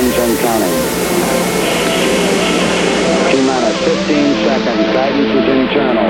seconds and counting. T-minus 15 seconds. Guidance is internal.